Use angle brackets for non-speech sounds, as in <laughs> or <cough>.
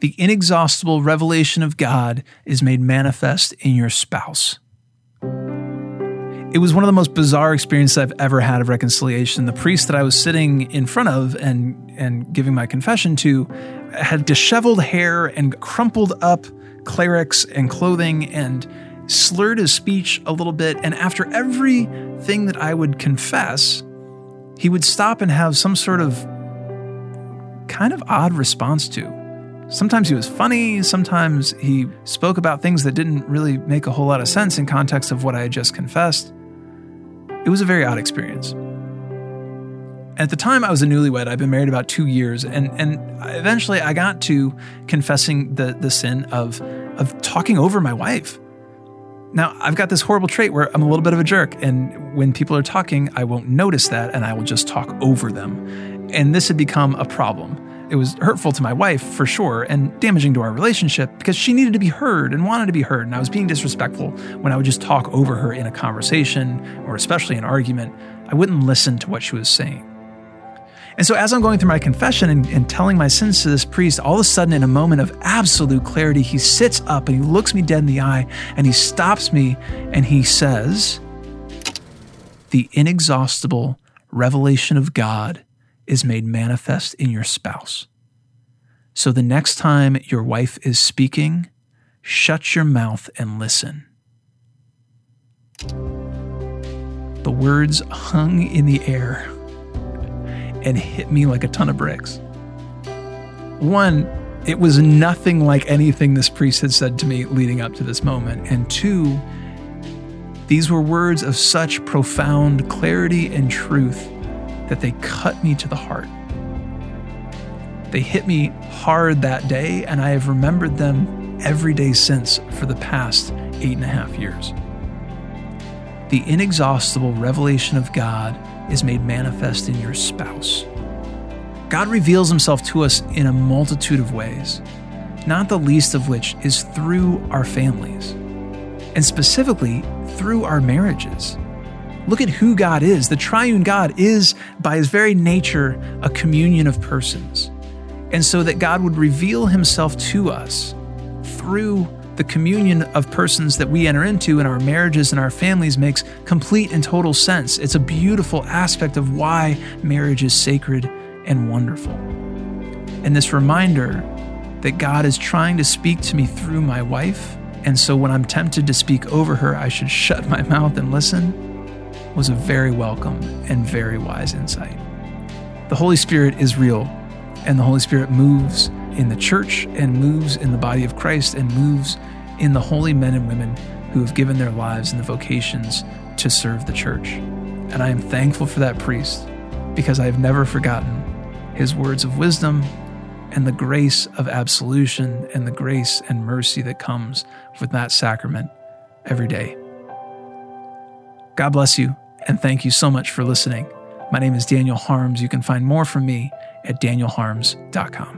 The inexhaustible revelation of God is made manifest in your spouse. It was one of the most bizarre experiences I've ever had of reconciliation. The priest that I was sitting in front of and, and giving my confession to had disheveled hair and crumpled up clerics and clothing and slurred his speech a little bit. And after everything that I would confess, he would stop and have some sort of kind of odd response to. Sometimes he was funny, sometimes he spoke about things that didn't really make a whole lot of sense in context of what I had just confessed. It was a very odd experience. At the time, I was a newlywed. I'd been married about two years, and and eventually, I got to confessing the the sin of of talking over my wife. Now, I've got this horrible trait where I'm a little bit of a jerk, and when people are talking, I won't notice that, and I will just talk over them. And this had become a problem. It was hurtful to my wife for sure and damaging to our relationship because she needed to be heard and wanted to be heard. And I was being disrespectful when I would just talk over her in a conversation or especially an argument. I wouldn't listen to what she was saying. And so, as I'm going through my confession and, and, telling my sins to this priest, all of a sudden, in a moment of absolute clarity, he sits up and he looks me dead in the eye and he stops me and he says, The inexhaustible revelation of God is made manifest in your spouse. So the next time your wife is speaking, shut your mouth and listen. The words hung in the air and hit me like a ton of bricks. One, it was nothing like anything this priest had said to me leading up to this moment. And two, these were words of such profound clarity and truth that they cut me to the heart. They hit me hard that day, and I have remembered them every day since for the past eight and a half years. The inexhaustible revelation of God is made manifest in your spouse. God reveals himself to us in a multitude of ways, not the least of which is through our families, and specifically through our marriages. Look at who God is. The triune God is, by his very nature, a communion of persons. And so that God would reveal himself to us through the communion of persons that we enter into in our marriages and our families makes complete and total sense. It's a beautiful aspect of why marriage is sacred and wonderful. And this reminder that God is trying to speak to me through my wife. And so when I'm tempted to speak over her, I should <laughs> shut my mouth and listen was a very welcome and very wise insight. The Holy Spirit is real, and the Holy Spirit moves in the church and moves in the body of Christ and moves in the holy men and women who have given their lives and the vocations to serve the church. And I am thankful for that priest because I have never forgotten his words of wisdom and the grace of absolution and the grace and mercy that comes with that sacrament every day. God bless you and thank you so much for listening. My name is Daniel Harms. You can find more from me at danielharms.com.